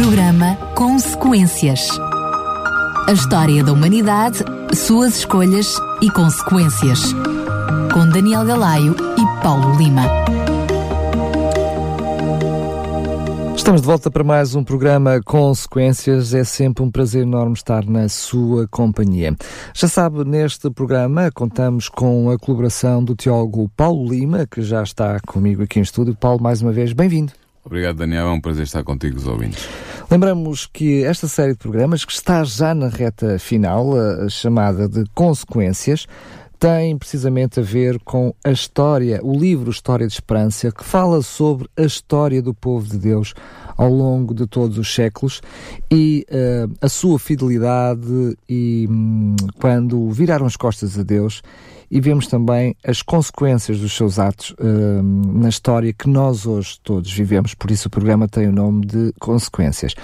Programa Consequências. A história da humanidade, suas escolhas e consequências. Com Daniel Galaio e Paulo Lima. Estamos de volta para mais um programa Consequências. É sempre um prazer enorme estar na sua companhia. Já sabe, neste programa contamos com a colaboração do teólogo Paulo Lima, que já está comigo aqui em estúdio. Paulo, mais uma vez, bem-vindo. Obrigado, Daniel. É um prazer estar contigo, os ouvintes. Lembramos que esta série de programas, que está já na reta final, a chamada de Consequências, tem precisamente a ver com a história, o livro História de Esperança, que fala sobre a história do povo de Deus ao longo de todos os séculos e uh, a sua fidelidade e um, quando viraram as costas a Deus e vemos também as consequências dos seus atos uh, na história que nós hoje todos vivemos, por isso o programa tem o nome de Consequências.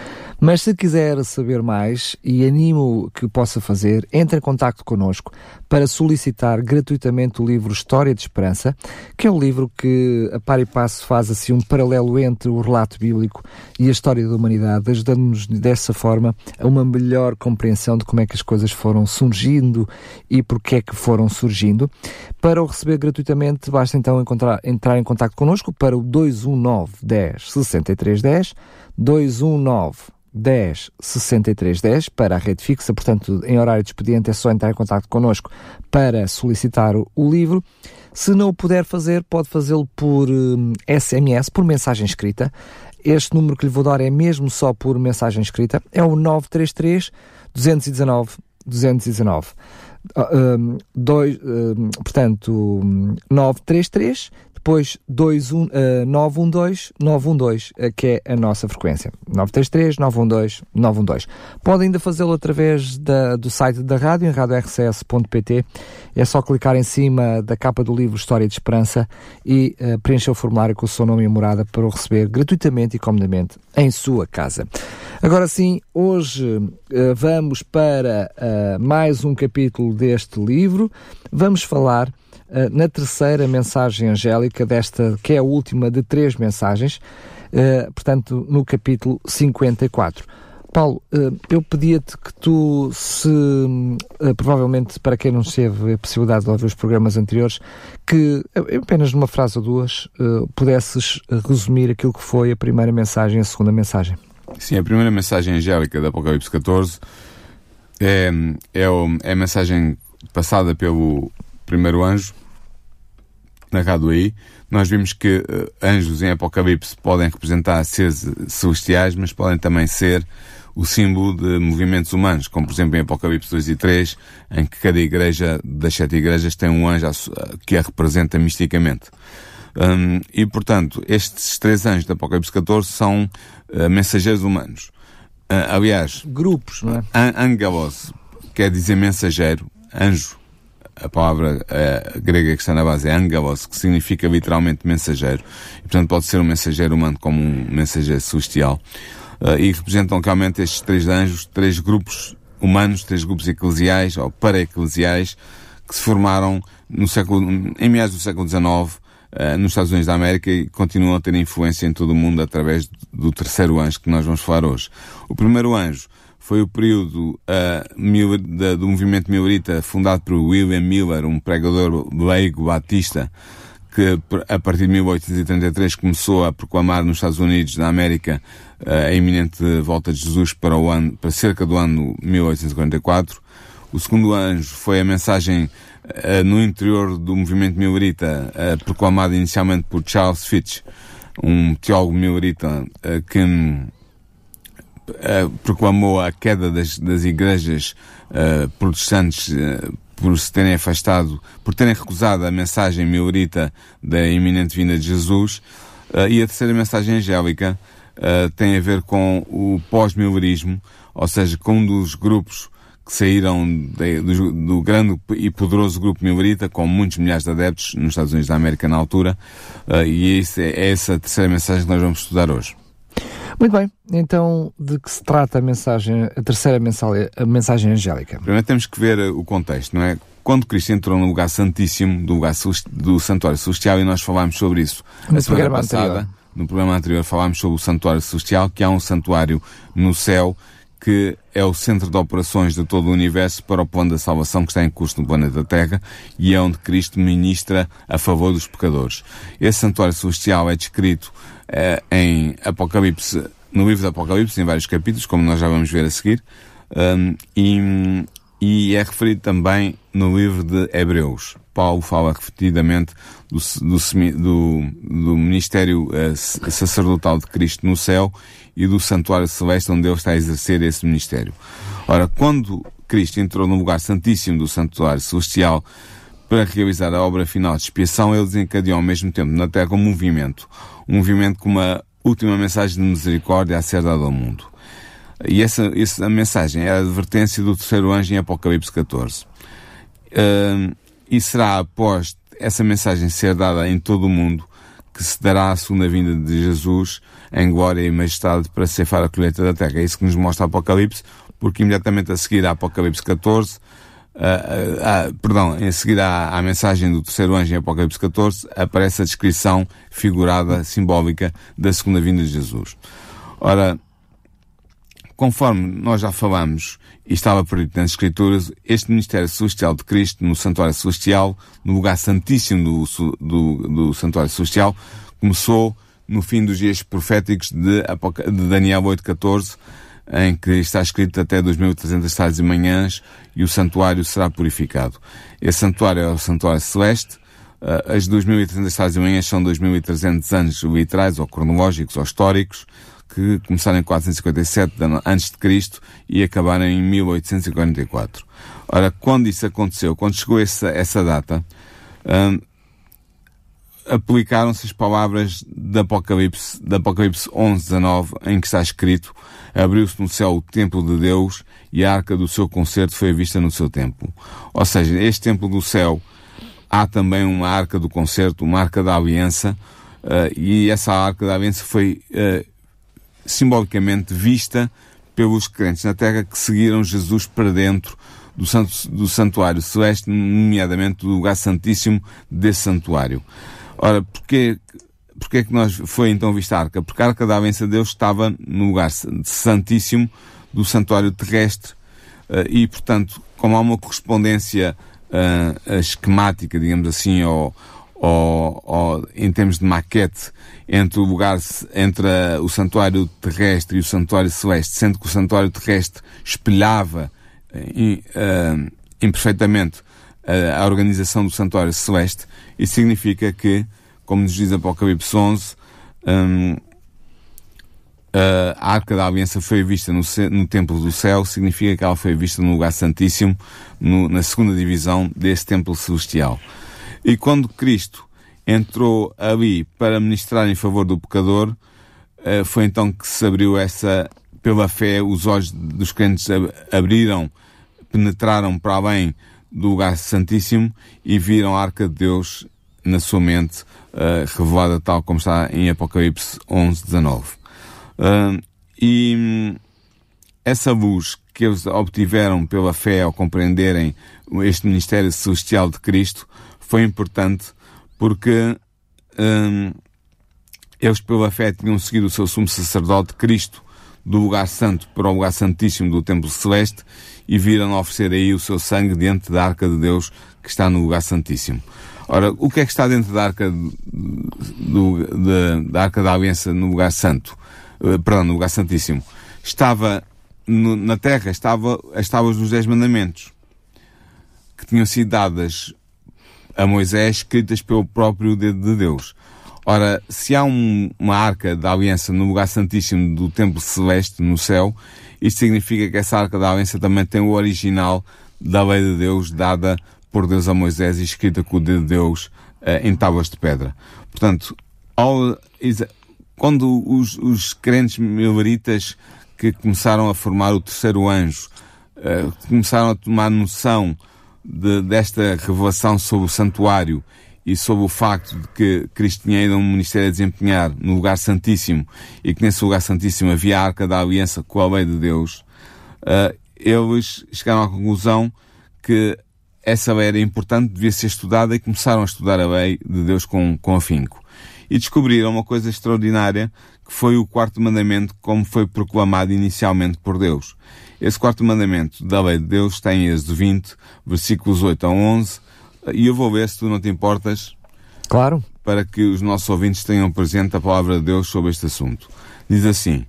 Mas se quiser saber mais e animo que possa fazer, entre em contato connosco para solicitar gratuitamente o livro História de Esperança, que é um livro que a par e passo faz assim um paralelo entre o relato bíblico e a história da humanidade, ajudando-nos dessa forma a uma melhor compreensão de como é que as coisas foram surgindo e porque é que foram surgindo. Para o receber gratuitamente, basta então encontrar, entrar em contato connosco para o 219 10 63 10 219 10 63 10 para a rede fixa, portanto, em horário de expediente é só entrar em contato connosco para solicitar o, o livro. Se não o puder fazer, pode fazê-lo por um, SMS, por mensagem escrita. Este número que lhe vou dar é mesmo só por mensagem escrita. É o 933 219 219. Uh, dois, um, portanto, 933 depois 21, uh, 912 912, uh, que é a nossa frequência. 933 912 912. Pode ainda fazê-lo através da, do site da rádio, em radiorcs.pt. É só clicar em cima da capa do livro História de Esperança e uh, preencher o formulário com o seu nome e morada para o receber gratuitamente e comodamente em sua casa. Agora sim, hoje uh, vamos para uh, mais um capítulo deste livro. Vamos falar na terceira mensagem angélica desta, que é a última de três mensagens, portanto, no capítulo 54. Paulo, eu pedia-te que tu, se provavelmente para quem não teve a possibilidade de ouvir os programas anteriores, que apenas numa frase ou duas pudesses resumir aquilo que foi a primeira mensagem e a segunda mensagem. Sim, a primeira mensagem angélica da Apocalipse 14 é, é, é a mensagem passada pelo primeiro anjo, narrado aí. Nós vimos que uh, anjos em Apocalipse podem representar seres celestiais, mas podem também ser o símbolo de movimentos humanos, como por exemplo em Apocalipse 2 e 3, em que cada igreja das sete igrejas tem um anjo que a representa misticamente. Um, e, portanto, estes três anjos da Apocalipse 14 são uh, mensageiros humanos. Uh, aliás, grupos, não é? An angelos quer dizer mensageiro, anjo. A palavra uh, grega que está na base é angelos, que significa literalmente mensageiro. E, portanto, pode ser um mensageiro humano como um mensageiro celestial. e representam realmente estes três anjos, três grupos humanos, três grupos eclesiais ou para-eclesiais que se formaram no século, em meados do século XIX uh, nos Estados Unidos da América e continuam a ter influência em todo o mundo através do terceiro anjo que nós vamos falar hoje. O primeiro anjo foi o período uh, do movimento milerita fundado por William Miller, um pregador leigo batista, que a partir de 1833 começou a proclamar nos Estados Unidos da América uh, a iminente volta de Jesus para o ano, para cerca do ano 1844. O segundo anjo foi a mensagem uh, no interior do movimento milerita, uh, proclamado inicialmente por Charles Fitch, um teólogo milerita uh, que proclamou a queda das, das igrejas protestantes por se terem afastado, por terem recusado a mensagem milerita da iminente vinda de Jesus. e a terceira mensagem angélica tem a ver com o pós-milerismo, ou seja, com um dos grupos que saíram de, do, do, grande e poderoso grupo milerita, com muitos milhares de adeptos nos Estados Unidos da América na altura, uh, e é, é essa terceira mensagem que nós vamos estudar hoje. Muito bem, então de que se trata a mensagem, a terceira mensagem, a mensagem angélica? Primeiro temos que ver o contexto, não é? Quando Cristo entrou no lugar santíssimo do lugar do santuário celestial, e nós falámos sobre isso no a semana passada, anterior. no programa anterior falámos sobre o santuário celestial, que há um santuário no céu que é o centro de operações de todo o universo para o plano da salvação que está em curso no planeta Terra e é onde Cristo ministra a favor dos pecadores. Esse santuário celestial é descrito eh, em Apocalipse, no livro de Apocalipse, em vários capítulos, como nós já vamos ver a seguir, um, e, e é referido também no livro de Hebreus. Paulo fala repetidamente do, do, do, do ministério uh, sacerdotal de Cristo no céu e do santuário celeste onde ele está a exercer esse ministério. Ora, quando Cristo entrou no lugar santíssimo do santuário celestial para realizar a obra final de expiação, ele desencadeou ao mesmo tempo na terra um movimento. Um movimento com uma última mensagem de misericórdia a ser dada ao mundo. E essa, essa mensagem é a advertência do terceiro anjo em Apocalipse 14. Uh, e será após essa mensagem ser dada em todo o mundo que se dará a segunda vinda de Jesus em glória e majestade para ceifar a colheita da terra. É isso que nos mostra Apocalipse, porque imediatamente a seguir a Apocalipse 14, uh, uh, uh, perdão, a seguir à, à, mensagem do terceiro anjo em Apocalipse 14, aparece a descrição figurada, simbólica, da segunda vinda de Jesus. Ora, conforme nós já falamos e estava perdido nas Escrituras, este ministério celestial de Cristo no santuário celestial, no lugar santíssimo do, do, do santuário celestial, começou no fim dos dias proféticos de, de Daniel 8.14, em que está escrito até 2.300 tardes e manhãs e o santuário será purificado. Esse santuário é o santuário celeste, eh, as 2.300 tardes e manhãs são 2.300 anos literais ou cronológicos ou históricos, que começaram em 457 antes de Cristo e acabaram em 1844. Ora, quando isso aconteceu, quando chegou essa, essa data, hum, aplicaram-se as palavras de Apocalipse, de Apocalipse 11, 19, em que está escrito, abriu-se no céu o templo de Deus e a arca do seu concerto foi vista no seu templo. Ou seja, este templo do céu há também uma arca do concerto, uma arca da aliança, uh, e essa arca da aliança foi uh, simbolicamente vista pelos crentes na Terra que seguiram Jesus para dentro do, santo, do santuário celeste, nomeadamente do lugar santíssimo desse santuário. Ora, porquê, porquê é que nós foi então vista a arca? Porque a arca da aliança de Deus estava no lugar santíssimo do santuário terrestre uh, e, portanto, como há uma correspondência uh, esquemática, digamos assim, ou, ou, ou, em termos de maquete entre o lugar, entre o santuário terrestre e o santuário celeste, sendo que o santuário terrestre espelhava uh, imperfeitamente a organização do santuário celeste, isso significa que, como nos diz Apocalipse 11, um, a Arca da Aliança foi vista no, no, Templo do Céu, significa que ela foi vista no lugar santíssimo, no, na segunda divisão desse Templo Celestial. E quando Cristo entrou ali para ministrar em favor do pecador, eh, foi então que se abriu essa, pela fé, os olhos dos crentes abriram, penetraram para além do lugar santíssimo e viram a arca de Deus na sua mente, uh, revelada tal como está em Apocalipse 11, 19. Uh, e hum, essa luz que eles obtiveram pela fé ao compreenderem este ministério celestial de Cristo foi importante porque hum, eles pela fé tinham seguido o seu sumo sacerdote Cristo do lugar santo para o lugar santíssimo do templo celeste e viram oferecer aí o seu sangue diante da arca de Deus que está no lugar santíssimo. Ora, o que é que está dentro da arca, do, de, da arca da aliança no lugar santo? Uh, perdão, no lugar santíssimo. Estava no, na terra, estava as tábuas dos Dez Mandamentos que tinham sido dadas a Moisés escritas pelo próprio dedo de Deus. Ora, se há um, uma arca da aliança no lugar santíssimo do templo celeste, no céu, isto significa que essa arca da aliança também tem o original da lei de Deus dada por Deus a Moisés e escrita com o dedo de Deus uh, em tábuas de pedra. Portanto, quando os, os crentes milaritas que começaram a formar o terceiro anjo, uh, começaram a tomar noção de, desta revelação sobre o santuário e sobre o facto de que Cristo tinha ainda um ministério a desempenhar no lugar santíssimo e que nesse lugar santíssimo havia a arca da aliança com a lei de Deus, uh, eles chegaram à conclusão que essa lei era importante, devia ser estudada e começaram a estudar a lei de Deus com, com afinco. e descobriram uma coisa extraordinária que foi o quarto mandamento como foi proclamado inicialmente por Deus. Esse quarto mandamento da lei de Deus está em Êxodo 20, versículos 8 a 11, e eu vou ver se tu não te importas. Claro. Para que os nossos ouvintes tenham presente a palavra de Deus sobre este assunto. Diz assim,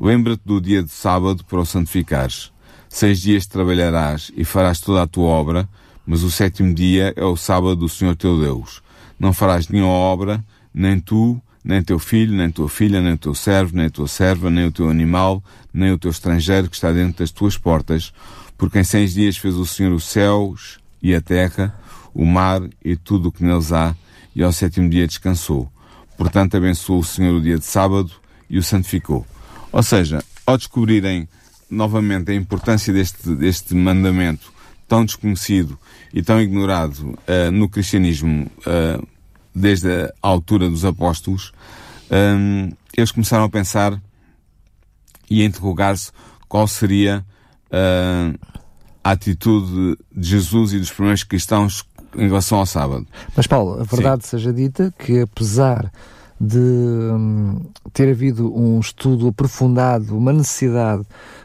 Lembra-te do dia de sábado para o santificares. Seis dias trabalharás e farás toda a tua obra, mas o sétimo dia é o sábado do Senhor teu Deus. Não farás nenhuma obra, nem tu, nem teu filho, nem tua filha, nem teu servo, nem tua serva, nem o teu animal, nem o teu estrangeiro que está dentro das tuas portas, porque em seis dias fez o Senhor os céus e a terra, o mar e tudo o que neles há, e ao sétimo dia descansou. Portanto, abençoou o Senhor o dia de sábado e o santificou. Ou seja, ao descobrirem novamente a importância deste, deste mandamento tão desconhecido e tão ignorado uh, no cristianismo uh, desde a altura dos apóstolos, um, eles começaram a pensar e a interrogar-se qual seria uh, a atitude de Jesus e dos primeiros cristãos em relação ao sábado. Mas Paulo, a verdade Sim. seja dita que apesar de hum, ter havido um estudo aprofundado, uma necessidade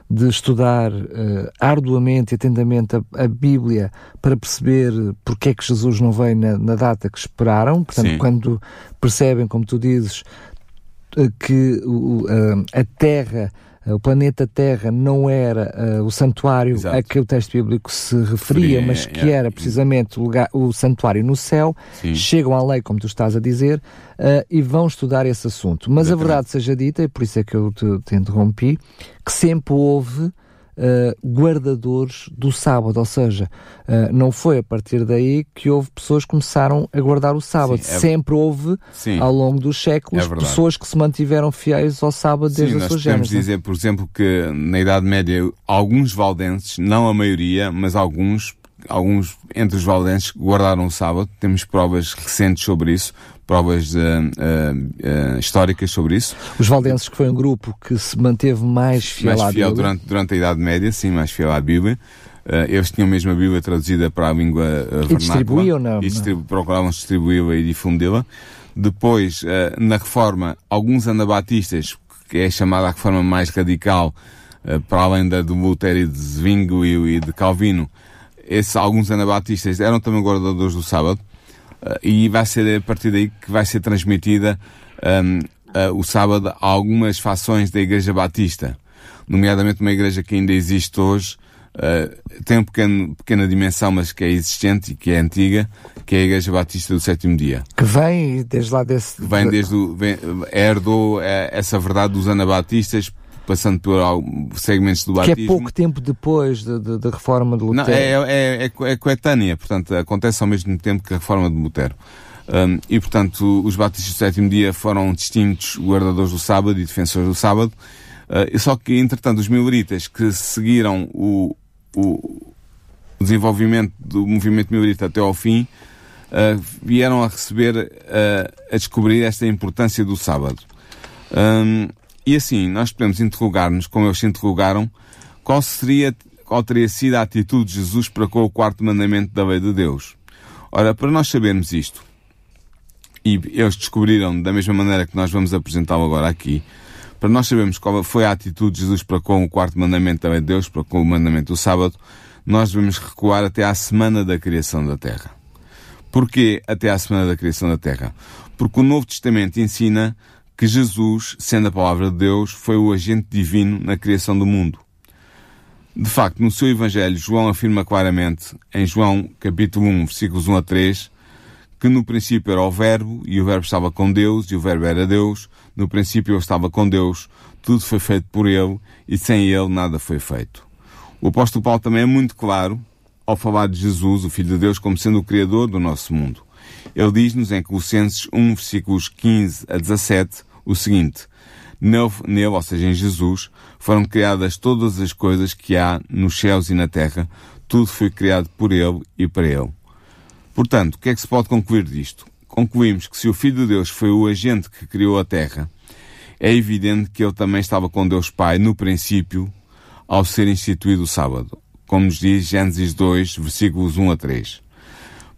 de estudar uh, arduamente e atentamente a, a, Bíblia para perceber porque é que Jesus não veio na, na data que esperaram. Portanto, Sim. quando percebem, como tu dizes, uh, que uh, a Terra o planeta Terra não era uh, o santuário Exato. a que o texto bíblico se referia, Sim, mas que é, era precisamente o, lugar, o santuário no céu, Sim. chegam à lei, como tu estás a dizer, uh, e vão estudar esse assunto. Mas Exatamente. a verdade seja dita, e por isso é que eu te, te interrompi, que sempre houve uh, guardadores do sábado, ou seja, uh, não foi a partir daí que houve pessoas que começaram a guardar o sábado. Sim, é... Sempre houve, Sim. ao longo dos séculos, é pessoas que se mantiveram fiéis ao sábado Sim, desde a sua gênese. podemos dizer, por exemplo, que na Idade Média alguns valdenses, não a maioria, mas alguns, alguns entre os valdenses guardaram o sábado. Temos provas recentes sobre isso provas uh, uh, históricas sobre isso. Os Valdenses, que foi um grupo que se manteve mais fiel mais fiel durante, durante a Idade Média, sim, mais fiel à Bíblia. Eles tinham mesmo a Bíblia traduzida para a língua uh, e distribuíam, não? E distribu procuravam distribuí-la e difundi-la. Depois, na Reforma, alguns anabatistas, que é chamada a reforma mais radical, para além da do Lutero e de Zwinglio e de Calvino, esses, alguns anabatistas eram também guardadores do sábado. Uh, e vai ser a partir daí que vai ser transmitida um, uh, o sábado a algumas fações da Igreja Batista, nomeadamente uma igreja que ainda existe hoje, uh, tem uma pequeno, pequena dimensão, mas que é existente e que é antiga, que é a Igreja Batista do Sétimo Dia. Que vem desde lá desse... Vem desde o... Vem, herdou essa verdade dos anabatistas passando por segmentos do batismo. Que é pouco tempo depois da reforma de Lutero. Não, é, é, é, é coetânea, portanto, acontece ao mesmo tempo que a reforma de Lutero. Um, e, portanto, os batistas do sétimo dia foram distintos guardadores do sábado e defensores do sábado. Uh, só que, entretanto, os mileritas que seguiram o, o desenvolvimento do movimento milerita até ao fim, uh, vieram a receber, uh, a descobrir esta importância do sábado. Um, e assim, nós podemos interrogar-nos, como eles se interrogaram, qual seria, qual teria sido a atitude de Jesus para com o quarto mandamento da lei de Deus. Ora, para nós sabermos isto, e eles descobriram da mesma maneira que nós vamos apresentá-lo agora aqui, para nós sabermos qual foi a atitude de Jesus para com o quarto mandamento da lei de Deus, para com o mandamento do sábado, nós devemos recuar até à semana da criação da Terra. Porquê até à semana da criação da Terra? Porque o Novo Testamento ensina que Jesus, sendo a palavra de Deus, foi o agente divino na criação do mundo. De facto, no seu Evangelho, João afirma claramente, em João capítulo 1, versículos 1 a 3, que no princípio era o Verbo, e o Verbo estava com Deus, e o Verbo era Deus, no princípio ele estava com Deus, tudo foi feito por ele, e sem ele nada foi feito. O apóstolo Paulo também é muito claro ao falar de Jesus, o Filho de Deus, como sendo o Criador do nosso mundo. Ele diz-nos em Colossenses 1, versículos 15 a 17, o seguinte: nele, nele, ou seja, em Jesus, foram criadas todas as coisas que há nos céus e na terra, tudo foi criado por ele e para ele. Portanto, o que é que se pode concluir disto? Concluímos que se o Filho de Deus foi o agente que criou a terra, é evidente que ele também estava com Deus Pai no princípio, ao ser instituído o sábado, como nos diz Gênesis 2, versículos 1 a 3.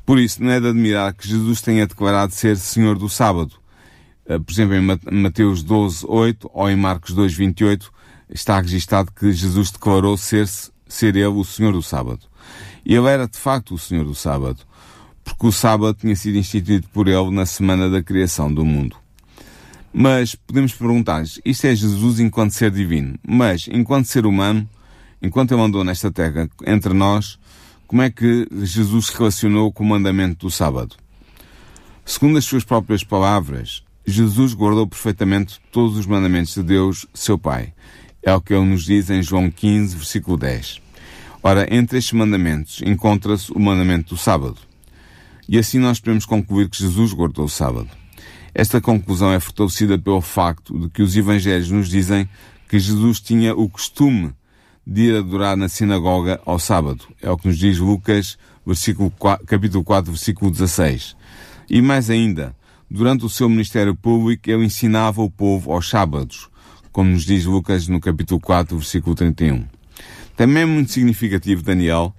Por isso, não é de admirar que Jesus tenha declarado ser Senhor do sábado, uh, por exemplo, em Mateus 12, 8 ou em Marcos 2, 28, está registado que Jesus declarou ser, ser ele o Senhor do sábado. E ele era de facto o Senhor do sábado, porque o sábado tinha sido instituído por ele na semana da criação do mundo. Mas podemos perguntar, isto é Jesus enquanto ser divino, mas enquanto ser humano, enquanto ele andou nesta terra entre nós, como é que Jesus se relacionou com o mandamento do sábado? Segundo as suas próprias palavras, Jesus guardou perfeitamente todos os mandamentos de Deus, seu Pai. É o que ele nos diz em João 15, versículo 10. Ora, entre estes mandamentos encontra-se o mandamento do sábado. E assim nós podemos concluir que Jesus guardou o sábado. Esta conclusão é fortalecida pelo facto de que os evangelhos nos dizem que Jesus tinha o costume de ir adorar na sinagoga ao sábado. É o que nos diz Lucas, versículo 4, capítulo 4, versículo 16. E mais ainda, durante o seu ministério público, ele ensinava o povo aos sábados, como nos diz Lucas no capítulo 4, versículo 31. Também é muito significativo, Daniel,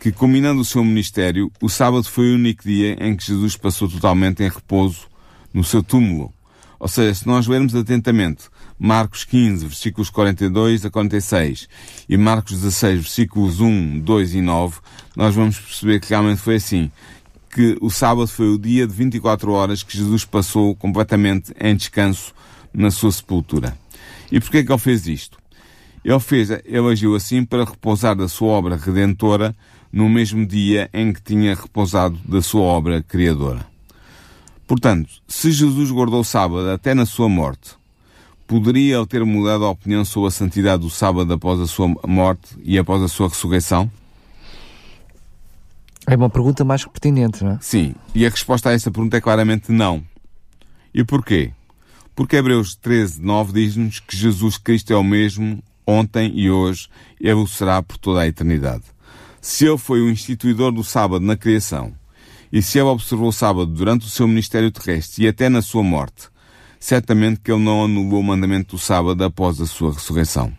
que combinando o seu ministério, o sábado foi o único dia em que Jesus passou totalmente em repouso no seu túmulo. Ou seja, se nós lermos atentamente Marcos 15, versículos 42 a 46 e Marcos 16, versículos 1, 2 e 9, nós vamos perceber que realmente foi assim. Que o sábado foi o dia de 24 horas que Jesus passou completamente em descanso na sua sepultura. E porquê que ele fez isto? Ele fez, ele agiu assim para repousar da sua obra redentora no mesmo dia em que tinha repousado da sua obra criadora. Portanto, se Jesus guardou o sábado até na sua morte, poderia ele ter mudado a opinião sobre a santidade do sábado após a sua morte e após a sua ressurreição? É uma pergunta mais que pertinente, não é? Sim, e a resposta a essa pergunta é claramente não. E porquê? Porque Hebreus 13, 9 diz-nos que Jesus Cristo é o mesmo ontem e hoje, e ele o será por toda a eternidade. Se ele foi o instituidor do sábado na criação, e se ele observou o sábado durante o seu ministério terrestre e até na sua morte, certamente que ele não anulou o mandamento do sábado após a sua ressurreição.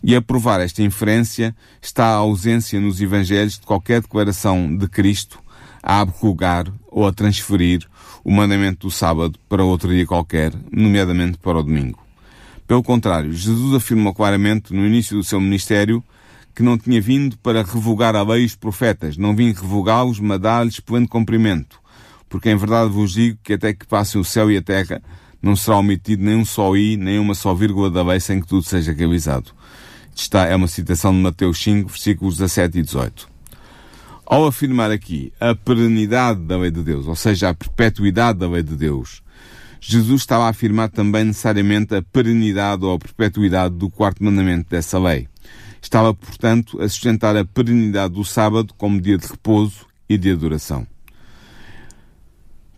E a provar esta inferência está a ausência nos Evangelhos de qualquer declaração de Cristo a abrogar ou a transferir o mandamento do sábado para outro dia qualquer, nomeadamente para o domingo. Pelo contrário, Jesus afirmou claramente no início do seu ministério que não tinha vindo para revogar a lei e os profetas, não vim revogá-los, mas dar-lhes pleno cumprimento. Porque em verdade vos digo que até que passem o céu e a terra, não será omitido nem um só i, nem uma só vírgula da lei sem que tudo seja realizado. Está, é uma citação de Mateus 5, versículos 17 e 18. Ao afirmar aqui a perenidade da lei de Deus, ou seja, a perpetuidade da lei de Deus, Jesus estava a afirmar também necessariamente a perenidade ou a perpetuidade do quarto mandamento dessa lei. Estava, portanto, a sustentar a perenidade do sábado como dia de repouso e de adoração.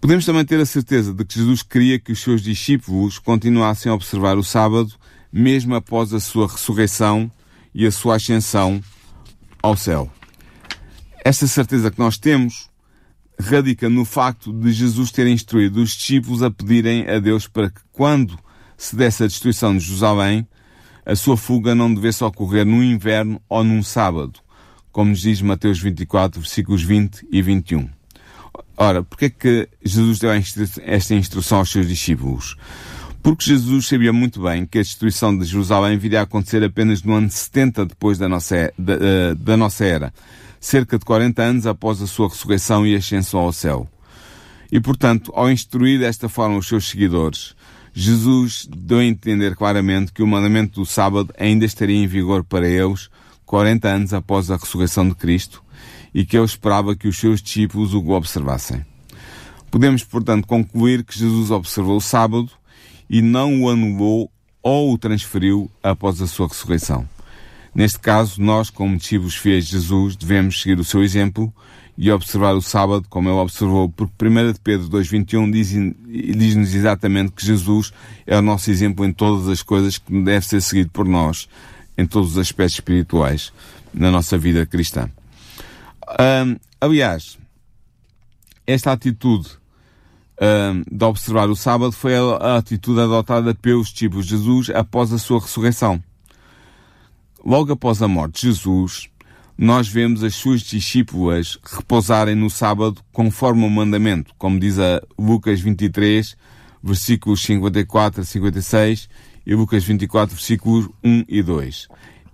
Podemos também ter a certeza de que Jesus queria que os seus discípulos continuassem a observar o sábado, mesmo após a sua ressurreição e a sua ascensão ao céu. Esta certeza que nós temos radica no facto de Jesus ter instruído os discípulos a pedirem a Deus para que, quando se desse a destruição de Jerusalém, a sua fuga não devesse ocorrer no inverno ou num sábado, como nos diz Mateus 24, versículos 20 e 21. Ora, porquê é que Jesus deu esta instrução aos seus discípulos? Porque Jesus sabia muito bem que a destruição de Jerusalém viria a acontecer apenas no ano 70 depois da nossa, da, eh, da nossa era, cerca de 40 anos após a sua ressurreição e ascensão ao céu. E, portanto, ao instruir desta forma os seus seguidores, Jesus deu a entender claramente que o mandamento do sábado ainda estaria em vigor para eles 40 anos após a ressurreição de Cristo e que ele esperava que os seus discípulos o observassem. Podemos, portanto, concluir que Jesus observou o sábado e não o anulou ou o transferiu após a sua ressurreição. Neste caso, nós, como discípulos fiéis de Jesus, devemos seguir o seu exemplo e observar o sábado como ele observou, porque 1 de Pedro 2.21 diz-nos exatamente que Jesus é o nosso exemplo em todas as coisas que deve ser seguido por nós, em todos os aspectos espirituais, na nossa vida cristã. Aliás, esta atitude de observar o sábado foi a, a atitude adotada pelos discípulos de Jesus após a sua ressurreição. Logo após a morte de Jesus, nós vemos as suas discípulas repousarem no sábado conforme o mandamento, como diz a Lucas 23, versículos 54 a 56 e Lucas 24, versículos 1 e 2.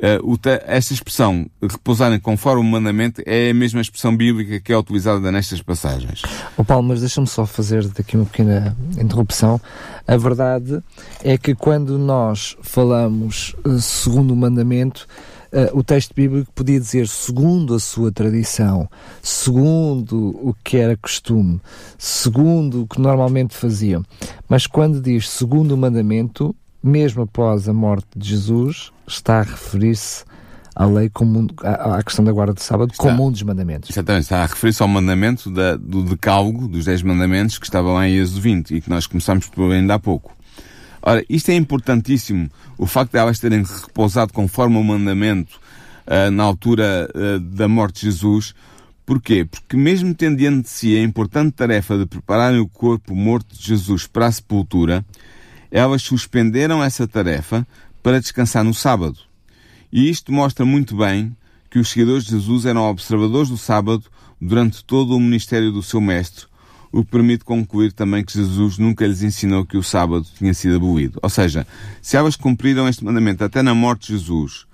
Uh, esta expressão, repousarem conforme o mandamento, é a mesma expressão bíblica que é utilizada nestas passagens. Oh Paulo, mas deixa-me só fazer daqui uma pequena interrupção. A verdade é que quando nós falamos uh, segundo o mandamento, Uh, o texto bíblico podia dizer segundo a sua tradição, segundo o que era costume, segundo o que normalmente faziam. Mas quando diz segundo o mandamento, mesmo após a morte de Jesus, está a referir-se à lei como à, à questão da guarda de sábado está, como um dos mandamentos. Exatamente, está a referir-se ao mandamento da, do decálogo dos 10 mandamentos que estava lá em Êxodo 20 e que nós começámos por ainda há pouco. Ora, isto é importantíssimo, o facto de elas terem repousado conforme o mandamento uh, na altura uh, da morte de Jesus. Porquê? Porque mesmo tendo diante de si a importante tarefa de prepararem o corpo morto de Jesus para a sepultura, elas suspenderam essa tarefa para descansar no sábado. E isto mostra muito bem que os seguidores de Jesus eram observadores do sábado durante todo o ministério do seu mestre, o que permite concluir também que Jesus nunca lhes ensinou que o sábado tinha sido abolido. Ou seja, se elas cumpriram este mandamento até na morte de Jesus,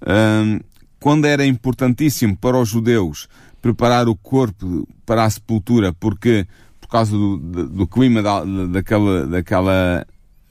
hum, quando era importantíssimo para os judeus preparar o corpo para a sepultura, porque por causa do, do, clima da, daquela, daquela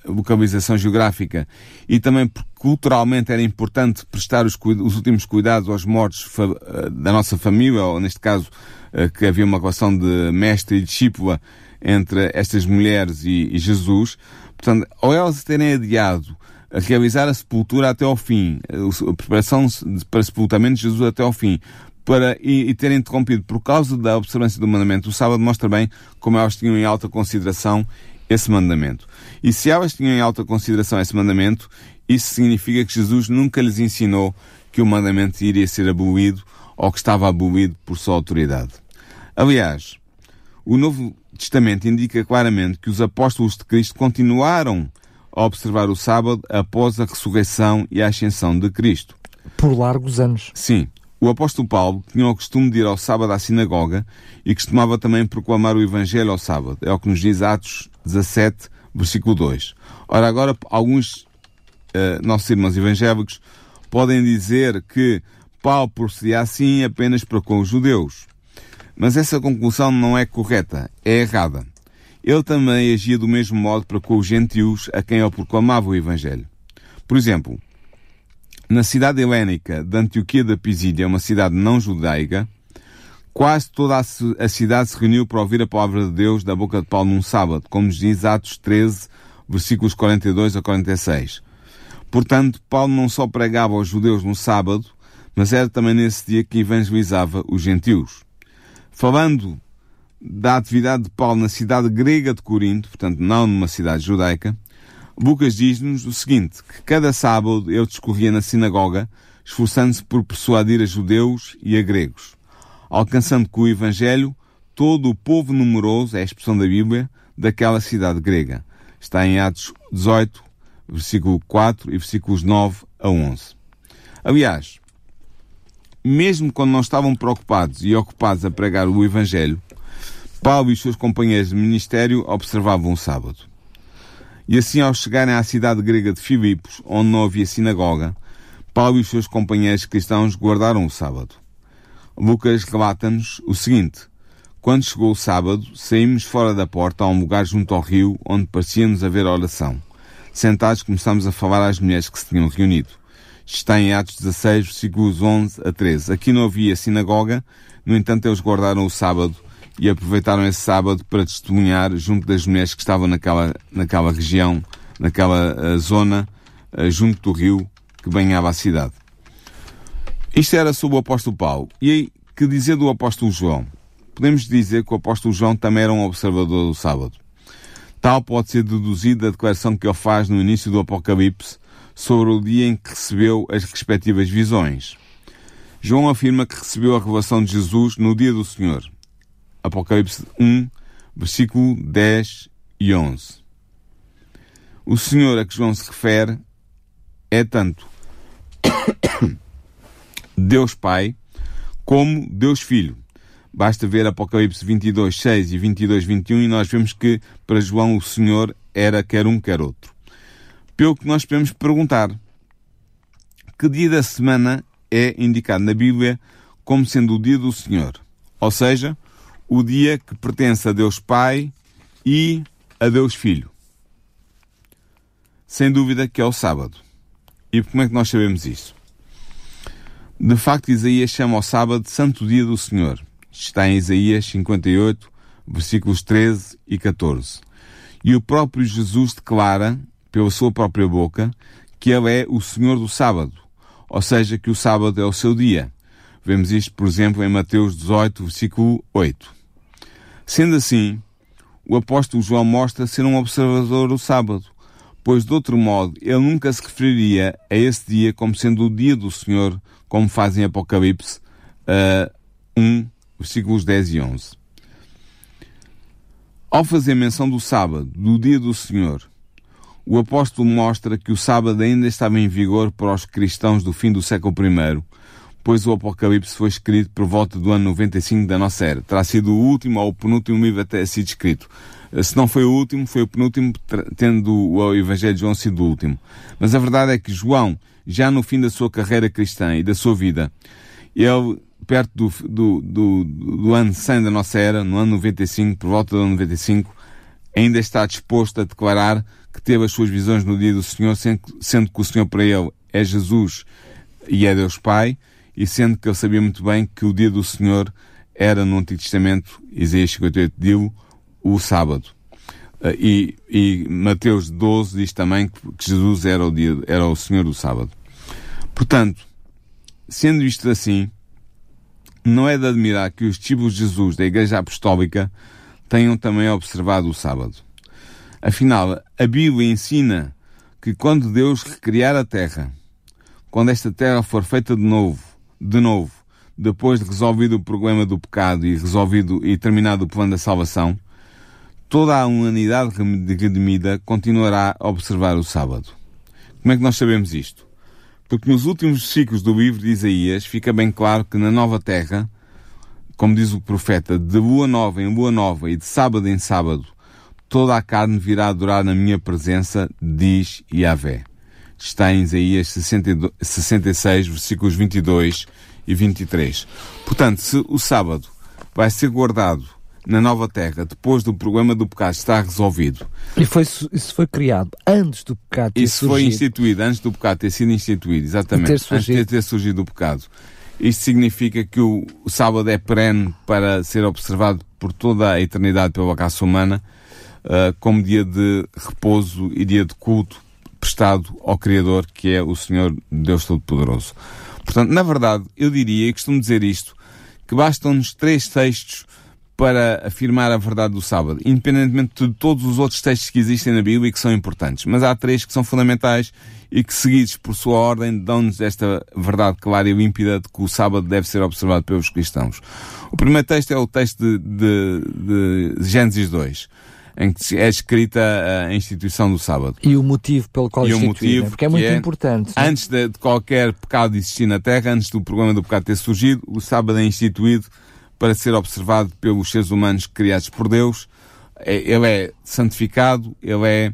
localização geográfica e também porque culturalmente era importante prestar os, os últimos cuidados aos mortos eh, da nossa família, ou neste caso eh, que havia uma relação de mestre e discípula entre estas mulheres e, e Jesus. Portanto, ao elas terem adiado a realizar a sepultura até ao fim, a preparação para sepultamento de Jesus até ao fim, para, e, e terem interrompido por causa da observância do mandamento, o sábado mostra bem como elas tinham em alta consideração esse mandamento. E se elas tinham em alta consideração esse mandamento, isso significa que Jesus nunca lhes ensinou que o mandamento iria ser abolido ou que estava abolido por sua autoridade. Aliás, o Novo Testamento indica claramente que os apóstolos de Cristo continuaram a observar o sábado após a ressurreição e a ascensão de Cristo. Por largos anos. Sim. O apóstolo Paulo tinha o costume de ir ao sábado à sinagoga e costumava também proclamar o Evangelho ao sábado. É o que nos diz Atos 17, versículo 2. Ora, agora, alguns uh, nossos irmãos evangélicos podem dizer que Paulo procedia assim apenas para com os judeus. Mas essa conclusão não é correta, é errada ele também agia do mesmo modo para com os gentios a quem ele proclamava o Evangelho. Por exemplo, na cidade helénica de Antioquia da Pisídia, uma cidade não judaica, quase toda a cidade se reuniu para ouvir a palavra de Deus da boca de Paulo num sábado, como nos diz Atos 13, versículos 42 a 46. Portanto, Paulo não só pregava aos judeus no sábado, mas era também nesse dia que evangelizava os gentios. Falando da atividade de Paulo na cidade grega de Corinto, portanto não numa cidade judaica, Lucas diz-nos o seguinte, que cada sábado ele discorria na sinagoga, esforçando-se por persuadir a judeus e a gregos, alcançando com o Evangelho todo o povo numeroso, é a expressão da Bíblia, daquela cidade grega. Está em Atos 18, versículo 4 e versículos 9 a 11. Aliás, mesmo quando não estavam preocupados e ocupados a pregar o Evangelho, Paulo e os seus companheiros de ministério observavam o sábado. E assim, ao chegarem à cidade grega de Filipos, onde não havia sinagoga, Paulo e os seus companheiros cristãos guardaram o sábado. Lucas relata-nos o seguinte: Quando chegou o sábado, saímos fora da porta a um lugar junto ao rio, onde parecia-nos haver oração. Sentados, começámos a falar às mulheres que se tinham reunido. Está em Atos 16, versículos 11 a 13. Aqui não havia sinagoga, no entanto, eles guardaram o sábado e aproveitaram esse sábado para testemunhar junto das mulheres que estavam naquela, naquela região, naquela uh, zona, uh, junto do rio que banhava a cidade. Isto era sobre o apóstolo Paulo. E aí, que dizer do apóstolo João? Podemos dizer que o apóstolo João também era um observador do sábado. Tal pode ser deduzido da declaração que ele faz no início do Apocalipse sobre o dia em que recebeu as respectivas visões. João afirma que recebeu a revelação de Jesus no dia do Senhor. Apocalipse 1, versículo 10 e 11. O Senhor a que João se refere é tanto Deus Pai como Deus Filho, Basta ver Apocalipse 22, 6 e 22, 21 e nós vemos que para João o Senhor era quer um, quer outro. Pelo que nós podemos perguntar, que dia da semana é indicado na Bíblia como sendo o dia do Senhor? Ou seja, o dia que pertence a Deus Pai e a Deus Filho. Sem dúvida que é o sábado. E como é que nós sabemos isso? De facto, Isaías chama o sábado Santo Dia do Senhor. Está em Isaías 58, versículos 13 e 14. E o próprio Jesus declara, pela sua própria boca, que Ele é o Senhor do sábado, ou seja, que o sábado é o seu dia. Vemos isto, por exemplo, em Mateus 18, versículo 8. Sendo assim, o apóstolo João mostra ser um observador do sábado, pois de outro modo ele nunca se referiria a esse dia como sendo o dia do Senhor, como faz em Apocalipse uh, 1, versículos 10 e 11. Ao fazer menção do sábado, do dia do Senhor, o apóstolo mostra que o sábado ainda estava em vigor para os cristãos do fim do século I, pois o Apocalipse foi escrito por volta do ano 95 da nossa era. Terá sido o último ou o penúltimo livro a ter sido escrito. Se não foi o último, foi o penúltimo, tendo o Evangelho de João sido o último. Mas a verdade é que João, já no fim da sua carreira cristã e da sua vida, ele, perto do, do, do, do ano 100 da nossa era, no ano 95, por volta do ano 95, ainda está disposto a declarar que teve as suas visões no dia do Senhor, sendo que o Senhor para ele é Jesus e é Deus Pai, e sendo que ele sabia muito bem que o dia do Senhor era no Antigo Testamento, Isaías 58 diz o sábado. Uh, e, e, Mateus 12 diz também que, Jesus era o, dia, era o Senhor do sábado. Portanto, sendo isto assim, não é de admirar que os discípulos de Jesus da Igreja Apostólica tenham também observado o sábado. Afinal, a Bíblia ensina que quando Deus recriar a terra, quando esta terra for feita de novo, de novo, depois de resolvido o problema do pecado e resolvido e terminado o plano da salvação, toda a humanidade redimida continuará a observar o sábado. Como é que nós sabemos isto? Porque nos últimos ciclos do livro de Isaías fica bem claro que na nova terra, como diz o profeta, de lua nova em lua nova e de sábado em sábado, toda a carne virá adorar na minha presença, diz Yahvé está em Isaías 62, 66, versículos 22 e 23. Portanto, se o sábado vai ser guardado na nova terra depois do problema do pecado estar resolvido. E foi, isso foi criado antes do pecado ter isso surgido. Isso foi instituído antes do pecado ter sido instituído, exatamente. Antes de ter surgido o pecado. Isto significa que o, o sábado é perene para ser observado por toda a eternidade pela raça humana, uh, como dia de repouso e dia de culto prestado ao Criador, que é o Senhor Deus Todo-Poderoso. Portanto, na verdade, eu diria, e costumo dizer isto, que bastam-nos três textos para afirmar a verdade do sábado, independentemente de todos os outros textos que existem na Bíblia e que são importantes. Mas há três que são fundamentais e que, seguidos por sua ordem, dão-nos esta verdade clara e límpida de que o sábado deve ser observado pelos cristãos. O primeiro texto é o texto de, de, de Gênesis 2 em que é escrita a instituição do sábado. E o motivo pelo qual é motivo porque é muito é, importante. Antes de, de, qualquer pecado existir na Terra, antes do problema do pecado ter surgido, o sábado é instituído para ser observado pelos seres humanos criados por Deus. É, ele é santificado, ele é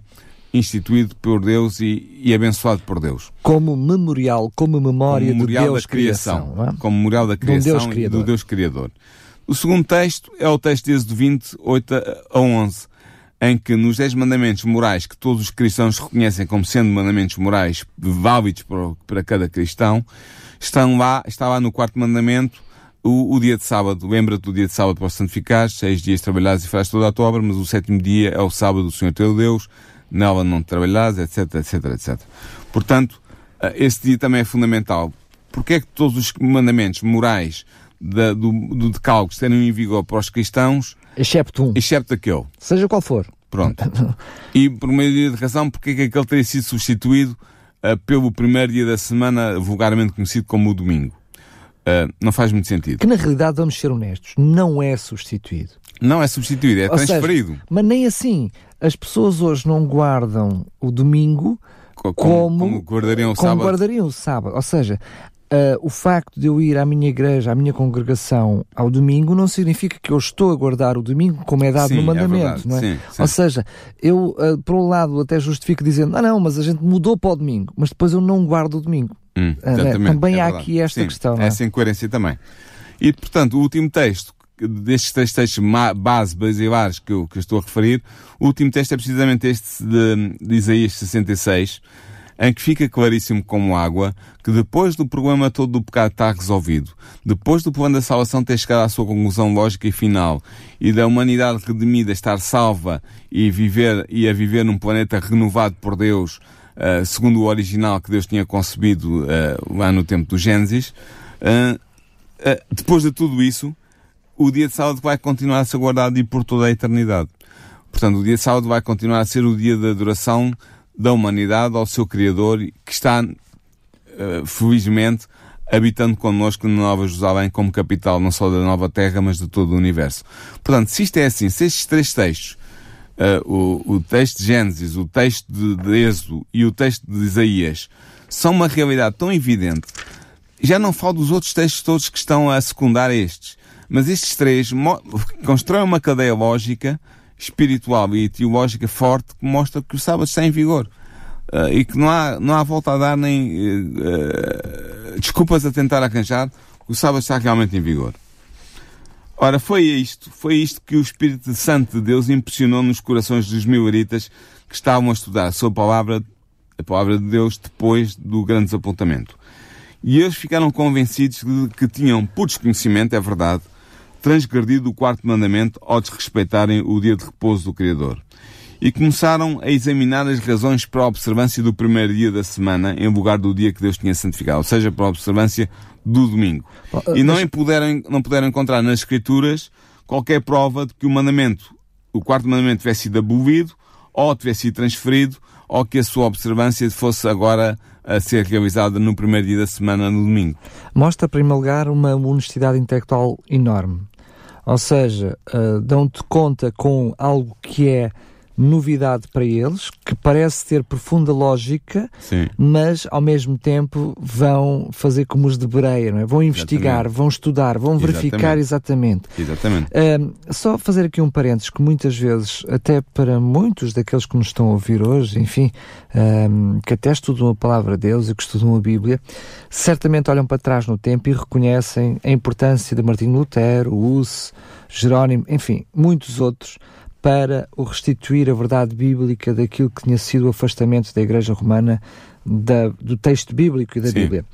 instituído por Deus e, e abençoado por Deus. Como memorial, como memória como memorial do Deus da criação. criação é? Como memorial da criação do e do Deus Criador. O segundo texto é o texto de Êxodo 20, 8 a 11 em que nos 10 mandamentos morais que todos os cristãos reconhecem como sendo mandamentos morais válidos para, para cada cristão, estão lá, está lá no quarto mandamento o, o dia de sábado. Lembra-te do dia de sábado para santificar, seis dias trabalhares e farás toda a tua obra, mas o sétimo dia é o sábado do Senhor teu Deus, nela não trabalharás, etc, etc, etc. Portanto, eh, esse dia também é fundamental. Porque é que todos os mandamentos morais da, do, do decálogo estão em vigor para os cristãos Excepto um. Excepto aquele. Seja qual for. Pronto. e por meio de razão, porque é que aquele teria sido substituído uh, pelo primeiro dia da semana, vulgarmente conhecido como o domingo? Uh, não faz muito sentido. Que na realidade, vamos ser honestos, não é substituído. Não é substituído, é Ou transferido. Seja, mas nem assim. As pessoas hoje não guardam o domingo como, como, como guardariam o como sábado. guardariam o sábado. Ou seja, Uh, o facto de eu ir à minha igreja, à minha congregação ao domingo, não significa que eu estou a guardar o domingo como é dado Sim, no é mandamento, verdade. não é? Sim, sim. Ou seja, eu, uh, por um lado, até justifico dizendo, ah não, mas a gente mudou para o domingo, mas depois eu não guardo o domingo. Hum, né? exatamente, Também é há verdade. aqui esta questão, não é? Essa incoerência também. E, portanto, o último texto, destes três textos base basilares que eu, que eu estou a referir, o último texto é precisamente este de, de Isaías 66, em que fica claríssimo como água que depois do problema todo do pecado estar resolvido, depois do plano da salvação ter chegado à sua conclusão lógica e final, e da humanidade redimida estar salva e, viver, e a viver num planeta renovado por Deus, Uh, segundo o original que Deus tinha concebido uh, lá no tempo do Gênesis, uh, depois de tudo isso, o dia de sábado vai continuar a ser guardado e por toda a eternidade. Portanto, o dia de sábado vai continuar a ser o dia de adoração da humanidade ao seu Criador, que está, uh, felizmente, habitando connosco na Nova Jerusalém como capital não só da nova terra, mas de todo o universo. Portanto, se isto é assim, se estes três textos Uh, o, o texto de Gênesis, o texto de, de Êxodo e o texto de Isaías são uma realidade tão evidente, já não falo dos outros textos todos que estão a secundar estes, mas estes três constroem uma cadeia lógica, espiritual e teológica forte que mostra que o sábado está em vigor. Uh, e que não há, não há volta a dar nem uh, desculpas a tentar arranjar, o sábado está realmente em vigor. Ora, foi isto, foi isto que o Espírito Santo de Deus impressionou nos corações dos mileritas que estavam a estudar a sua palavra, a palavra de Deus, depois do grande desapontamento. E eles ficaram convencidos de que tinham, por desconhecimento, é verdade, transgredido o quarto mandamento ao desrespeitarem o dia de repouso do Criador. E começaram a examinar as razões para a observância do primeiro dia da semana em lugar do dia que Deus tinha santificado, ou seja, para a observância do domingo. E não puderam, não puderam encontrar nas Escrituras qualquer prova de que o mandamento, o quarto mandamento tivesse sido abolido, ou tivesse sido transferido, ou que a sua observância fosse agora a ser realizada no primeiro dia da semana, no domingo. Mostra, em primeiro lugar, uma honestidade intelectual enorme. Ou seja, uh, dão-te conta com algo que é novidade para eles, que parece ter profunda lógica, Sim. mas ao mesmo tempo vão fazer como os de Bereia, não é? Vão investigar, Exatamente. vão estudar, vão verificar exatamente. Exatamente. Só fazer aqui um parênteses que muitas vezes, até para muitos daqueles que nos estão a ouvir hoje, enfim, que até estudam a palavra de Deus e que estudam a Bíblia, certamente olham para trás no tempo e reconhecem a importância de Martinho Lutero, Hus, Jerónimo, enfim, muitos outros, para o restituir a verdade bíblica daquilo que tinha sido o afastamento da Igreja Romana da, do texto bíblico e da Sim. Bíblia.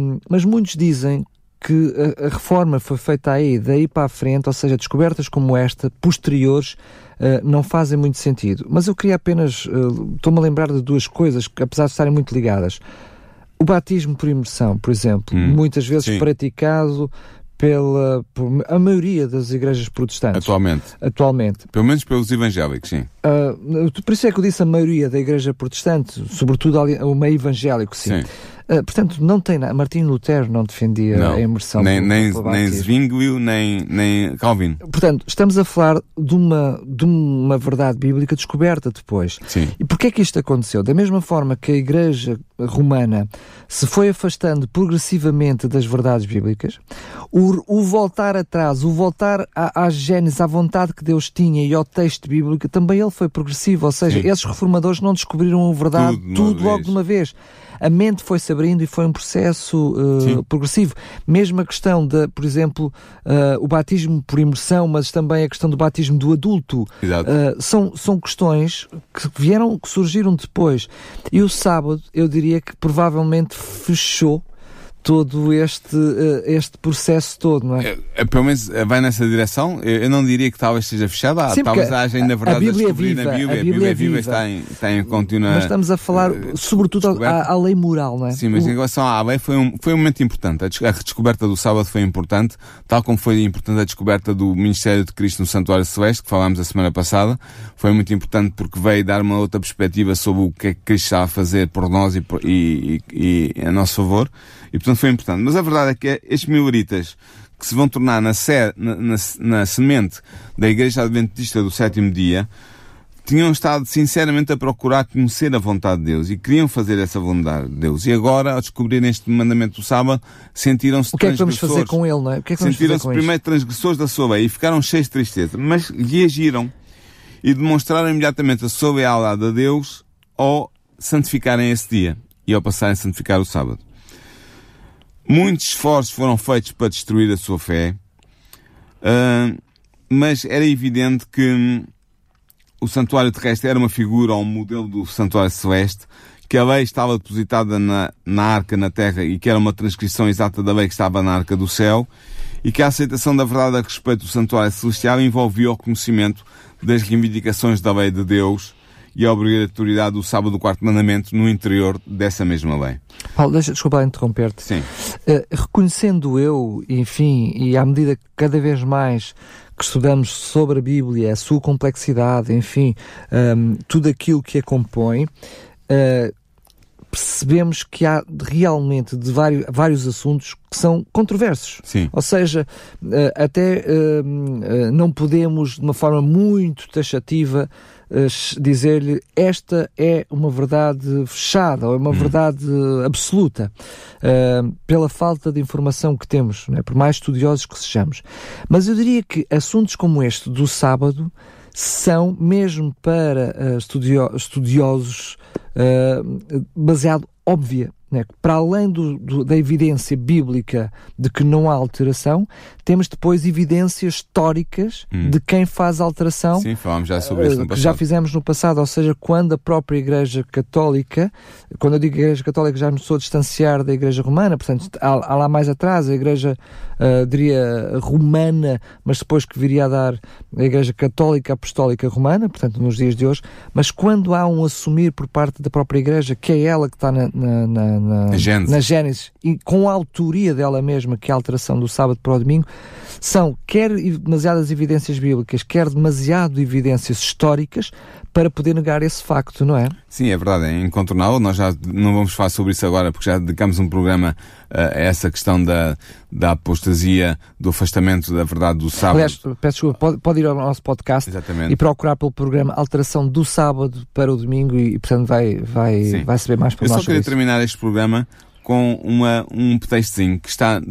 Um, mas muitos dizem que a, a, reforma foi feita aí, daí para a frente, ou seja, descobertas como esta, posteriores, uh, não fazem muito sentido. Mas eu queria apenas, uh, estou-me a lembrar de duas coisas que, apesar de estarem muito ligadas. O batismo por imersão, por exemplo, Hum, muitas vezes sim. praticado pela por a maioria das igrejas protestantes Atualmente. atualmente. Pelo menos pelos evangélicos, sim. Uh, por isso é que eu disse a maioria da igreja protestante, sobretudo ali, o meio evangélico, sim. Sim. Uh, portanto, não tem nada. Martinho Lutero não defendia Não. a imersão. Nem, pelo- nem, pelo nem. Zwinglio, nem, nem Calvin. Portanto, estamos a falar de uma, de uma verdade bíblica descoberta depois. Sim. E porquê é que isto aconteceu? Da mesma forma que a Igreja Romana se foi afastando progressivamente das verdades bíblicas, o, o voltar atrás, o voltar à, à Gênesis, à vontade que Deus tinha e ao texto bíblico, também ele foi progressivo. Ou seja, Sim. esses reformadores não descobriram a verdade Tudo tudo, logo vez. de uma vez. A mente foi-se abrindo e foi um processo uh, progressivo. Mesmo a questão de, por exemplo, uh, o batismo por imersão, mas também a questão do batismo do adulto. Uh, são, são questões que vieram, que surgiram depois. E o sábado, eu diria que provavelmente fechou todo este, uh, este processo todo, não é? É, é, pelo menos é, vai nessa direção. Eu, não diria que talvez esteja fechada. Sim, talvez haja ainda a- a verdade a, Bíblia é descobrir viva, na Bíblia. a Bíblia é viva. está em, está em contínua. Mas estamos a falar, eh, sobretudo, descoberta. à, à lei moral, não é? Sim, mas O- em relação à lei foi um, foi um momento importante. A des- A redescoberta do sábado foi importante, tal como foi importante a descoberta do Ministério de Cristo no Santuário Celeste, que falámos a semana passada. Foi muito importante porque veio dar uma outra perspectiva sobre o que é que Cristo está a fazer por nós e, por- e, e, e a nosso favor. E portanto foi importante. Mas a verdade é que estes mileritas que se vão tornar na, na, na, na semente da Igreja Adventista do sétimo dia, tinham estado sinceramente a procurar conhecer a vontade de Deus e queriam fazer essa vontade de Deus. E agora, ao descobrirem este mandamento do sábado, sentiram-se O que é que vamos fazer com ele, não é? O que é que vamos Sentiram-se primeiro isto? transgressores da sua lei e ficaram cheios de tristeza, mas reagiram e demonstraram imediatamente a sua lealdade a Deus ao santificarem esse dia e ao passarem a santificar o sábado. Muitos esforços foram feitos para destruir a sua fé, ah, mas era evidente que hum, o santuário terrestre era uma figura ou um modelo do santuário celeste, que a lei estava depositada na, na arca na terra e que era uma transcrição exata da lei que estava na arca do céu, e que a aceitação da verdade a respeito do santuário celestial envolvia o conhecimento das reivindicações da lei de Deus e a obrigatoriedade do sábado do quarto mandamento no interior dessa mesma lei. Paulo, deixa, desculpa interromper-te. Sim. Eh, reconhecendo eu, enfim, e à medida que cada vez mais que estudamos sobre a Bíblia, a sua complexidade, enfim, hum, tudo aquilo que a compõe, eh, percebemos que há realmente de vários, vários assuntos que são controversos. Sim. Ou seja, eh, até hum, eh, não podemos, de uma forma muito taxativa, dizer-lhe esta é uma verdade fechada ou é uma verdade absoluta, eh, pela falta de informação que temos, é? por mais estudiosos que sejamos. Mas eu diria que assuntos como este do sábado são, mesmo para eh, estudio- estudiosos, eh, baseado óbvia. Né? Para além do- do- da evidência bíblica de que não há alteração, temos depois evidências históricas de quem faz a alteração Sim, falámos já sobre isso no eh, que já passado. fizemos no passado, ou seja, quando a própria Igreja Católica, quando eu digo Igreja Católica já me estou a distanciar da Igreja Romana, portanto há, há lá mais atrás a Igreja, ah, diria, Romana, mas depois que viria a dar a Igreja Católica Apostólica Romana, portanto nos dias de hoje, mas quando há um assumir por parte da própria Igreja, que é ela que está na, na, na, na, Na Gênesis. na Gênesis, e com a autoria dela mesma, que é a alteração do sábado para o domingo, são quer demasiadas evidências bíblicas, quer demasiado evidências históricas para poder negar esse facto, não é? Sim, é verdade, é incontornável. Nós já não vamos falar sobre isso agora, porque já dedicamos um programa eh, a essa questão da, da apostasia, do afastamento da verdade do sábado. Aliás, peço desculpa, pode, pode ir ao nosso podcast Exatamente. e procurar pelo programa Alteração do Sábado para o Domingo e, portanto, vai, vai, Sim. vai saber mais Eu nós só sobre queria terminar este programa com uma, um pretextozinho que está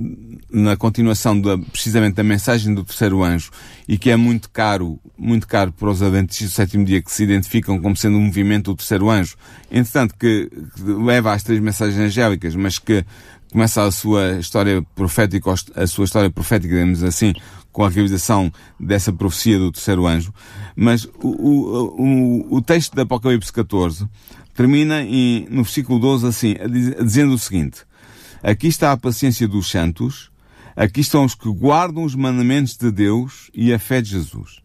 na continuação da, precisamente da mensagem do terceiro anjo e que é muito caro, muito caro para os adventistas do sétimo dia que se identificam como sendo um movimento do terceiro anjo. Entretanto, que, que leva às três mensagens angélicas, mas que começa a sua história profética, a sua história profética, digamos assim, com a realização dessa profecia do terceiro anjo. Mas o, o, o, o texto de Apocalipse 14 termina em, no versículo 12 assim, dizendo o seguinte: Aqui está a paciência dos santos, aqui estão os que guardam os mandamentos de Deus e a fé de Jesus.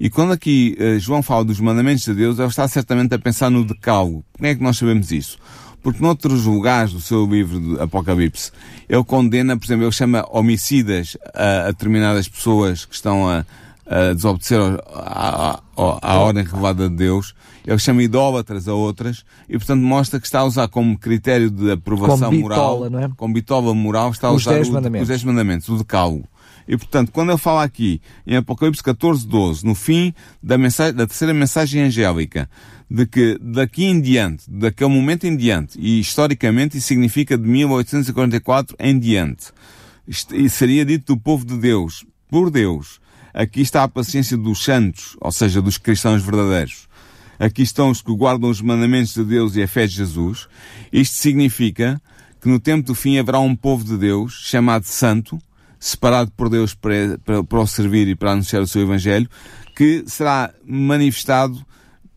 E quando aqui eh, João fala dos mandamentos de Deus, ele está certamente a pensar no decálogo. Como é que nós sabemos isso? Porque noutros lugares do seu livro de Apocalipse, ele condena, por exemplo, ele chama homicidas a determinadas pessoas que estão a, a desobedecer à, à, à ordem revelada de Deus. Ele chama idólatras a outras e, portanto, mostra que está a usar como critério de aprovação moral, bitola, não é? como bitola moral, está a Os usar dez o- os dez mandamentos, o decálogo. E, portanto, quando ele fala aqui, em Apocalipse 14, 12, no fim da, mensagem, da terceira mensagem angélica, de que daqui em diante, daquele momento em diante, e historicamente isso significa de 1844 em diante, e seria dito do povo de Deus, por Deus, aqui está a paciência dos santos, ou seja, dos cristãos verdadeiros. Aqui estão os que guardam os mandamentos de Deus e a fé de Jesus. Isto significa que no tempo do fim haverá um povo de Deus chamado Santo, separado por Deus para, para, para o servir e para anunciar o seu Evangelho, que será manifestado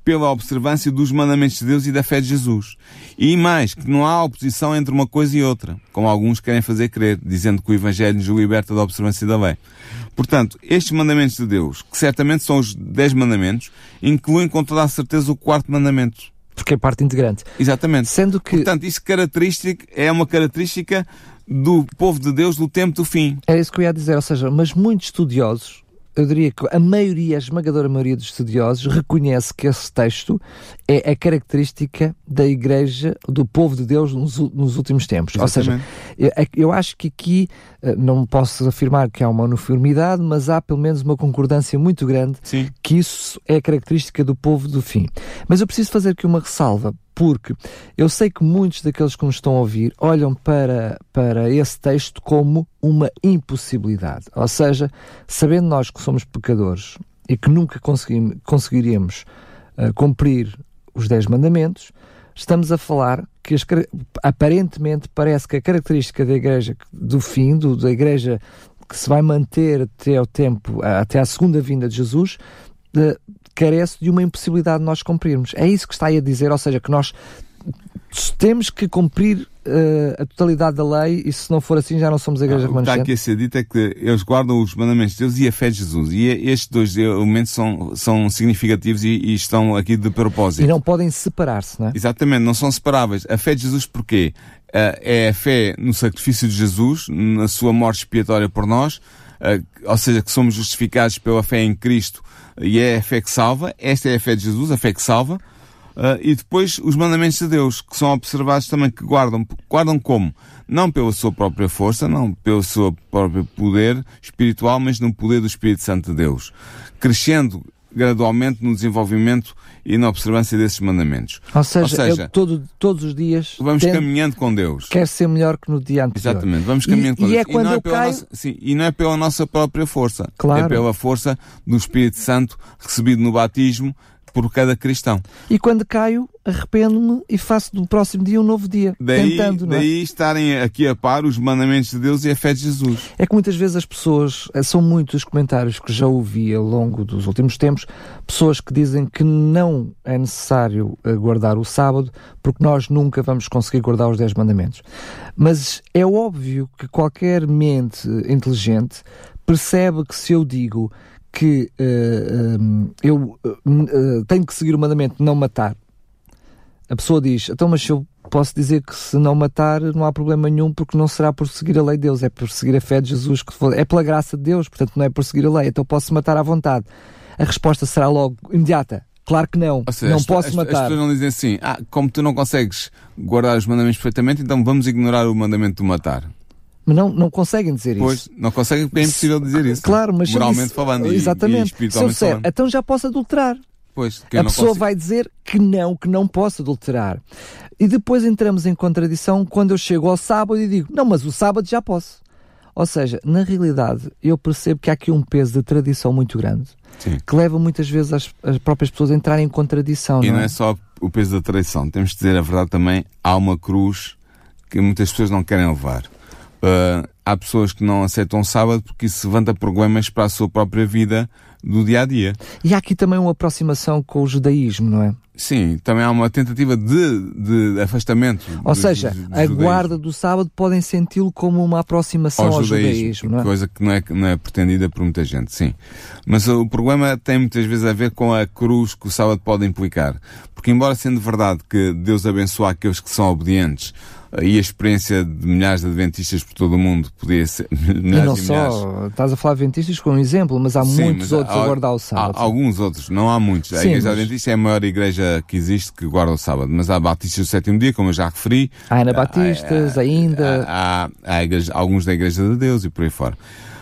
pela observância dos mandamentos de Deus e da fé de Jesus. E mais, que não há oposição entre uma coisa e outra, como alguns querem fazer crer, dizendo que o Evangelho nos liberta da observância da lei. Portanto, estes mandamentos de Deus, que certamente são os dez mandamentos, incluem com toda a certeza o quarto mandamento. Porque é parte integrante. Exatamente. Sendo que Portanto, isso característica, é uma característica do povo de Deus do tempo do fim. era isso que eu ia dizer, ou seja, mas muitos estudiosos eu diria que a maioria, a esmagadora maioria dos estudiosos reconhece que esse texto é a característica da Igreja, do povo de Deus nos, nos últimos tempos. Exatamente. Ou seja, eu, é eu, acho que aqui eh, não posso afirmar que há uma uniformidade, mas há pelo menos uma concordância muito grande Sim. que isso é a característica do povo do fim. Mas eu preciso fazer aqui uma ressalva, porque eu sei que muitos daqueles que nos estão a ouvir olham para, para esse texto como uma impossibilidade. Ou seja, sabendo nós que somos pecadores e que nunca conseguiremos uh, cumprir os Dez Mandamentos, estamos a falar que as, aparentemente parece que a característica da igreja do fim, do, da igreja que se vai manter até o tempo, até a segunda vinda de Jesus, de, carece de uma impossibilidade de nós cumprirmos. É isso que está aí a dizer, ou seja, que nós temos que cumprir uh, a totalidade da lei e se não for assim já não somos a igreja ah, remanescente. O que está aqui a ser dito é que eles guardam os mandamentos de Deus e a fé de Jesus. E estes dois elementos são, são significativos e, e estão aqui de propósito. E não podem separar-se, não é? Exatamente, não são separáveis. A fé de Jesus porquê? Uh, é a fé no sacrifício de Jesus, na sua morte expiatória por nós, ou seja, que somos justificados pela fé em Cristo e é a fé que salva. Esta é a fé de Jesus, a fé que salva. Uh, e depois os mandamentos de Deus, que são observados também, que guardam. Guardam como? Não pela sua própria força, não pelo seu próprio poder espiritual, mas no poder do Espírito Santo de Deus. Crescendo gradualmente no desenvolvimento e na observância desses mandamentos. Ou seja, Ou seja todo, todos os dias vamos caminhando com Deus. Quer ser melhor que no dia anterior. Exatamente, vamos caminhando e, com e Deus. É quando e não é caio... nossa, sim, e não é pela nossa própria força. Claro. É pela força do Espírito Santo recebido no batismo por cada cristão. E quando caio, arrependo-me e faço do próximo dia um novo dia. Daí, tentando, é? daí estarem aqui a par os mandamentos de Deus e a fé de Jesus. É que muitas vezes as pessoas, eh, são muitos os comentários que já ouvi ao longo dos últimos tempos, pessoas que dizem que não é necessário eh, guardar o sábado porque nós nunca vamos conseguir guardar os dez mandamentos. Mas é óbvio que qualquer mente inteligente percebe que se eu digo que uh, eh, um, eu uh, tenho que seguir o mandamento de não matar, a pessoa diz, então mas eu posso dizer que se não matar não há problema nenhum porque não será por seguir a lei de Deus, é por seguir a fé de Jesus, que é pela graça de Deus, portanto não é por seguir a lei, então posso matar à vontade. A resposta será logo imediata. Claro que não, seja, não posso matar. As pessoas não dizem assim, ah, como tu não consegues guardar os mandamentos perfeitamente, então vamos ignorar o mandamento de matar. Mas não, não conseguem dizer pois, isso. Pois, não conseguem porque é impossível dizer isso. Claro, mas moralmente disse, falando exatamente. e, e espiritualmente se eu disser, então já posso adulterar. Pois, a pessoa consigo... vai dizer que não, que não posso adulterar. E depois entramos em contradição quando eu chego ao sábado e digo, não, mas o sábado já posso. Ou seja, na realidade, eu percebo que há aqui um peso de tradição muito grande Sim. que leva muitas vezes as, as, próprias pessoas a entrarem em contradição. E não não é? é só o peso da tradição, temos de dizer a verdade também, há uma cruz que muitas pessoas não querem levar. Uh, há pessoas que não aceitam o sábado porque isso levanta problemas para a sua própria vida do dia a dia. E há aqui também uma aproximação com o judaísmo, não é? Sim, também há uma tentativa de, de afastamento. Ou seja, a guarda do sábado podem senti-lo como uma aproximação ao, ao judaísmo, judaísmo não é? coisa que não é, não é pretendida por muita gente, sim. Mas o problema tem muitas vezes a ver com a cruz que o sábado pode implicar. Porque embora sendo verdade que Deus abençoa aqueles que são obedientes, e a experiência de milhares de adventistas por todo o mundo podia ser. e não só, estás a falar de adventistas como um exemplo, mas há Sim, muitos mas outros há, a guardar o sábado. Há, alguns outros, não há muitos. A Igreja mas... Adventista é a maior igreja que existe que guarda o sábado, mas há Batistas do sétimo dia, como eu já referi. Há Anabatistas, há, ainda. Há, há igreja, alguns da Igreja de Deus e por aí fora.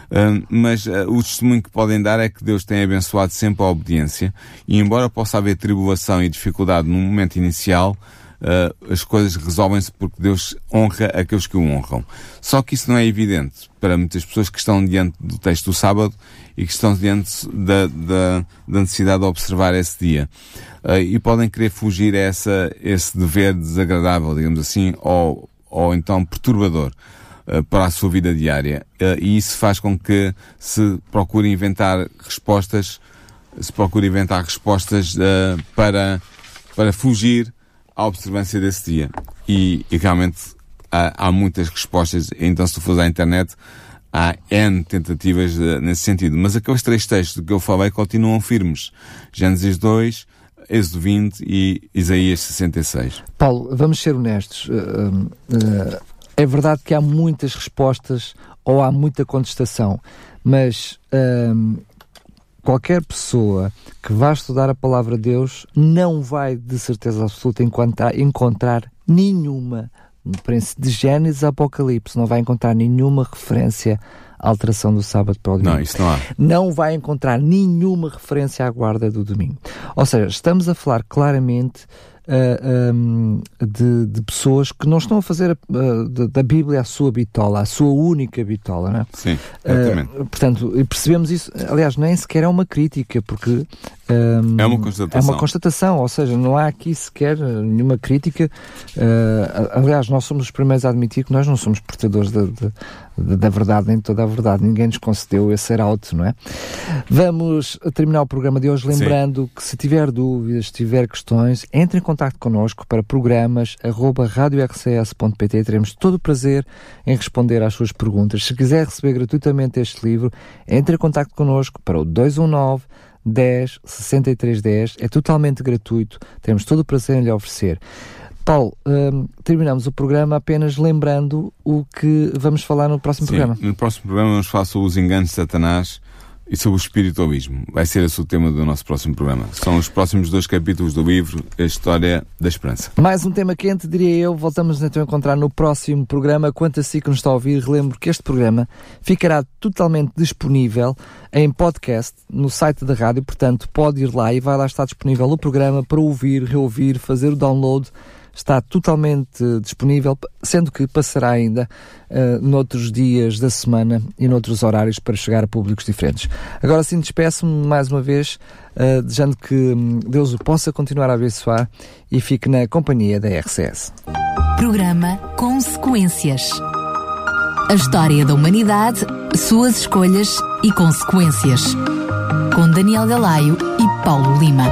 Uh, mas uh, o testemunho que podem dar é que Deus tem abençoado sempre a obediência e embora possa haver tribulação e dificuldade no momento inicial, uh, as coisas resolvem-se porque Deus honra aqueles que o honram. Só que isso não é evidente para muitas pessoas que estão diante do texto do sábado e que estão diante da, da, da necessidade de observar esse dia. Uh, e podem querer fugir a essa, esse dever desagradável, digamos assim, ou, ou então perturbador uh, para a sua vida diária. Uh, e isso faz com que se procure inventar respostas, se procure inventar respostas para, para fugir à observância desse dia. E, e realmente há, há, muitas respostas, então se tu fores à internet, há N tentativas uh, nesse sentido. Mas aqueles três textos que eu falei continuam firmes. Gênesis 2, Êxodo 20 e Isaías 66. Paulo, vamos ser honestos. Uh, uh, é verdade que há muitas respostas ou há muita contestação, mas qualquer pessoa que vá estudar a palavra de Deus não vai, de certeza absoluta, encontrar, encontrar nenhuma, de Gênesis a Apocalipse, não vai encontrar nenhuma referência à alteração do sábado para o domingo. Não, isso não há. Não vai encontrar nenhuma referência à guarda do domingo. Ou seja, estamos a falar claramente uh, eh, um, de, de, pessoas que não estão a fazer uh, da Bíblia a sua bitola, a sua única bitola, não é? Sim, exatamente. Portanto, percebemos isso, aliás, nem sequer é uma crítica, porque um, é uma constatação. É uma constatação, ou seja, não há aqui sequer nenhuma crítica. Uh, aliás, nós somos os primeiros a admitir que nós não somos portadores da, da, da verdade, nem toda a verdade. Ninguém nos concedeu esse ser alto, não é? Vamos terminar o programa de hoje lembrando Sim. que se tiver dúvidas, se tiver questões, entre em contato connosco para programas arroba radiorcs.pt. Teremos todo o prazer em responder às suas perguntas. Se quiser receber gratuitamente este livro, entre em contato connosco para o 219 10 63 10. É totalmente gratuito. Temos todo o prazer em lhe oferecer. Paulo, hum, terminamos o programa apenas lembrando o que vamos falar no próximo Sim, programa. No próximo programa vamos falar sobre os enganos de Satanás e sobre o espiritualismo. Vai ser esse o tema do nosso próximo programa. São os próximos dois capítulos do livro A História da Esperança. Mais um tema quente, diria eu. Voltamos então a encontrar no próximo programa. Quanto a si que nos está a ouvir, relembro que este programa ficará totalmente disponível em podcast no site da rádio. Portanto, pode ir lá e vai lá estar disponível o programa para ouvir, reouvir, fazer o download está totalmente disponível, sendo que passará ainda uh, noutros dias da semana e noutros horários para chegar a públicos diferentes. Agora sim, despeço-me mais uma vez, uh, desejando que um, Deus o possa continuar a abençoar e fique na companhia da RCS. Programa Consequências. A história da humanidade, suas escolhas e consequências. Com Daniel Galaio e Paulo Lima.